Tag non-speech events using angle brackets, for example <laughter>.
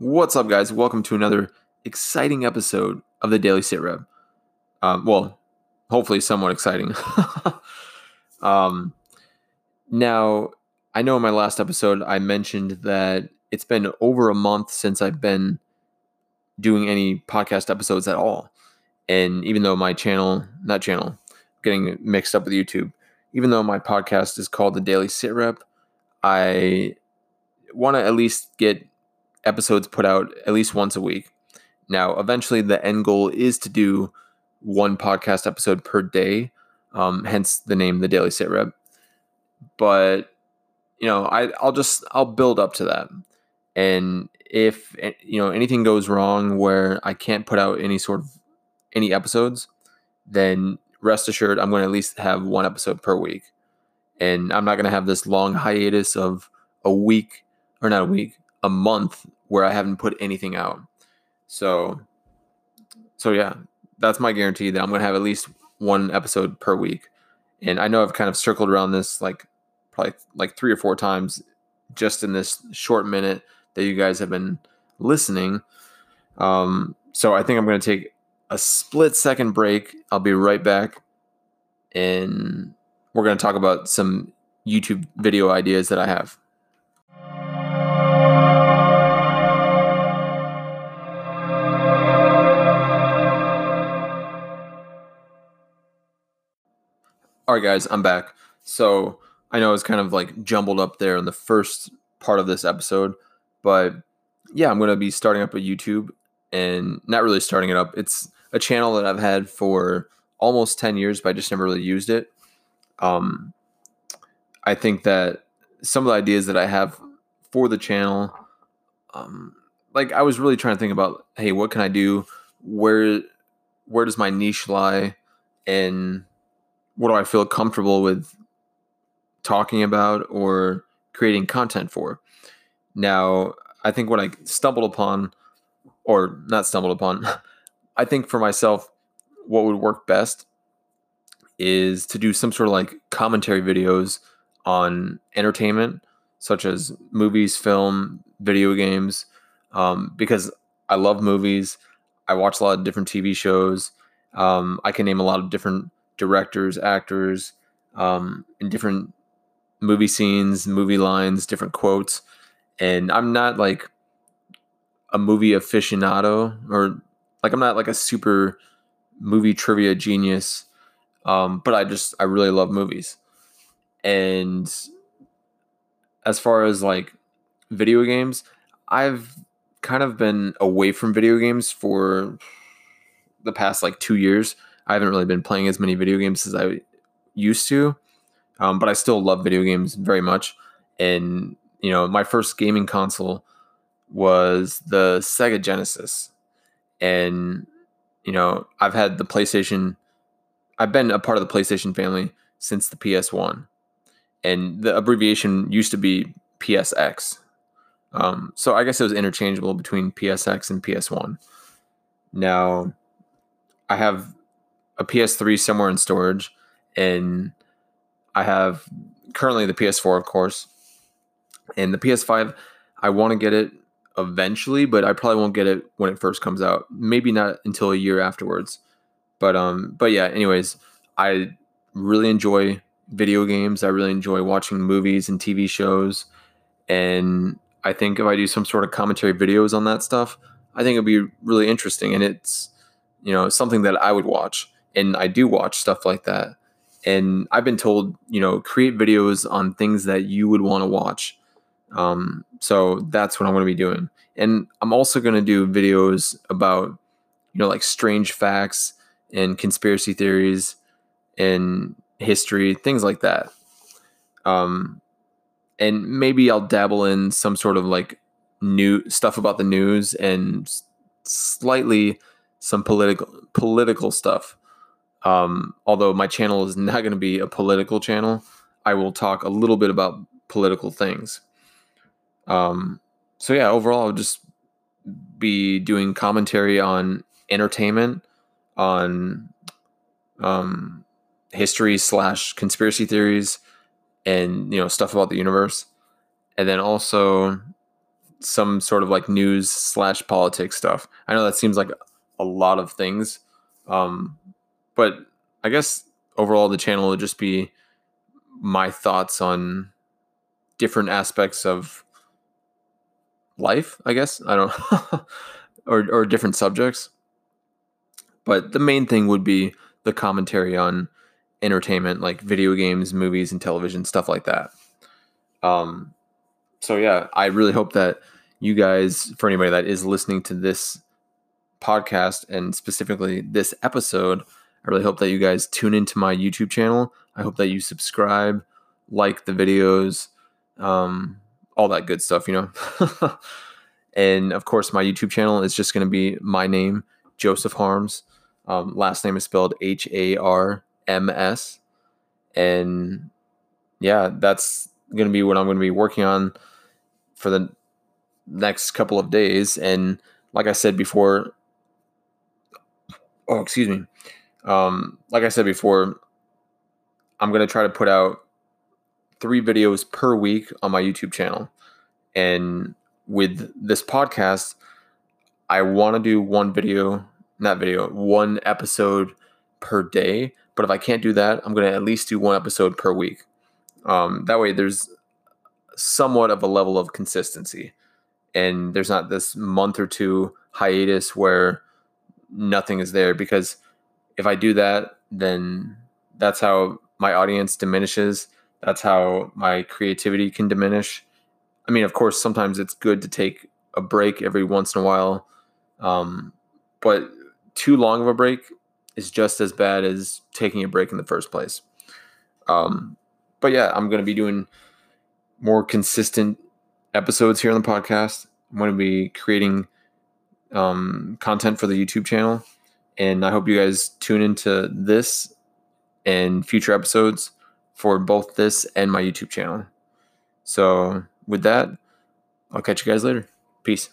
What's up, guys? Welcome to another exciting episode of the Daily Sit Rep. Um, well, hopefully, somewhat exciting. <laughs> um, now, I know in my last episode I mentioned that it's been over a month since I've been doing any podcast episodes at all. And even though my channel, not channel, getting mixed up with YouTube, even though my podcast is called the Daily Sit Rep, I want to at least get episodes put out at least once a week. Now, eventually, the end goal is to do one podcast episode per day, um, hence the name, the Daily Sit Rep. But you know, I I'll just I'll build up to that, and if eh, you know anything goes wrong where I can't put out any sort of any episodes, then rest assured I'm going to at least have one episode per week, and I'm not going to have this long hiatus of a week or not a week, a month where I haven't put anything out. So, so yeah, that's my guarantee that I'm going to have at least one episode per week. And I know I've kind of circled around this like probably like three or four times just in this short minute that you guys have been listening. Um, so I think I'm going to take a split second break. I'll be right back. And we're going to talk about some YouTube video ideas that I have. All right, guys, I'm back. So I know it's kind of like jumbled up there in the first part of this episode, but yeah, I'm going to be starting up a YouTube and not really starting it up. It's a channel that I've had for almost 10 years, but I just never really used it. Um, I think that some of the ideas that I have for the channel, um, like I was really trying to think about, hey, what can I do? Where where does my niche lie? And what do I feel comfortable with talking about or creating content for? Now, I think what I stumbled upon, or not stumbled upon, <laughs> I think for myself, what would work best is to do some sort of like commentary videos on entertainment, such as movies, film, video games, um, because I love movies. I watch a lot of different TV shows. Um, I can name a lot of different directors, actors, um, in different movie scenes, movie lines, different quotes. And I'm not like a movie aficionado or like I'm not like a super movie trivia genius. Um, but I just I really love movies. And as far as like video games, I've kind of been away from video games for the past like two years. I haven't really been playing as many video games as I used to, um, but I still love video games very much. And you know, my first gaming console was the Sega Genesis, and you know, I've had the PlayStation. I've been a part of the PlayStation family since the PS1, and the abbreviation used to be PSX. Um, so I guess it was interchangeable between PSX and PS1. Now, I have a PS3 somewhere in storage, and I have currently the PS4, of course, and the PS5. I want to get it eventually, but I probably won't get it when it first comes out. Maybe not until a year afterwards. But um, but yeah. Anyways, I really enjoy video games. I really enjoy watching movies and TV shows, and I think if I do some sort of commentary videos on that stuff, I think it'd be really interesting, and it's you know something that I would watch and I do watch stuff like that. And I've been told, you know, create videos on things that you would want to watch. Um, so that's what I'm going to be doing. And I'm also going to do videos about, you know, like strange facts and conspiracy theories and history, things like that. Um, and maybe I'll dabble in some sort of like new stuff about the news and slightly some political political stuff. Um, although my channel is not going to be a political channel, I will talk a little bit about political things. Um, so yeah, overall, I'll just be doing commentary on entertainment, on um, history slash conspiracy theories, and you know stuff about the universe, and then also some sort of like news slash politics stuff. I know that seems like a lot of things, um, but I guess overall the channel would just be my thoughts on different aspects of life. I guess I don't, <laughs> or or different subjects. But the main thing would be the commentary on entertainment, like video games, movies, and television, stuff like that. Um, so yeah, I really hope that you guys, for anybody that is listening to this podcast and specifically this episode, I really hope that you guys tune into my YouTube channel. I hope that you subscribe, like the videos, um, all that good stuff, you know. <laughs> and of course, my YouTube channel is just going to be my name, Joseph Harms. Um, last name is spelled H A R M S. And yeah, that's going to be what I'm going to be working on for the next couple of days. And like I said before, oh, excuse me. Um, like I said before, I'm going to try to put out three videos per week on my YouTube channel. And with this podcast, I want to do one video, not video, one episode per day. But if I can't do that, I'm going to at least do one episode per week. Um, that way, there's somewhat of a level of consistency. And there's not this month or two hiatus where nothing is there. Because if I do that, then that's how my audience diminishes. That's how my creativity can diminish. I mean, of course, sometimes it's good to take a break every once in a while. Um, but too long of a break is just as bad as taking a break in the first place. Um, but yeah, I'm going to be doing more consistent episodes here on the podcast. I'm going to be creating um, content for the YouTube channel. And I hope you guys tune into this and future episodes for both this and my YouTube channel. So, with that, I'll catch you guys later. Peace.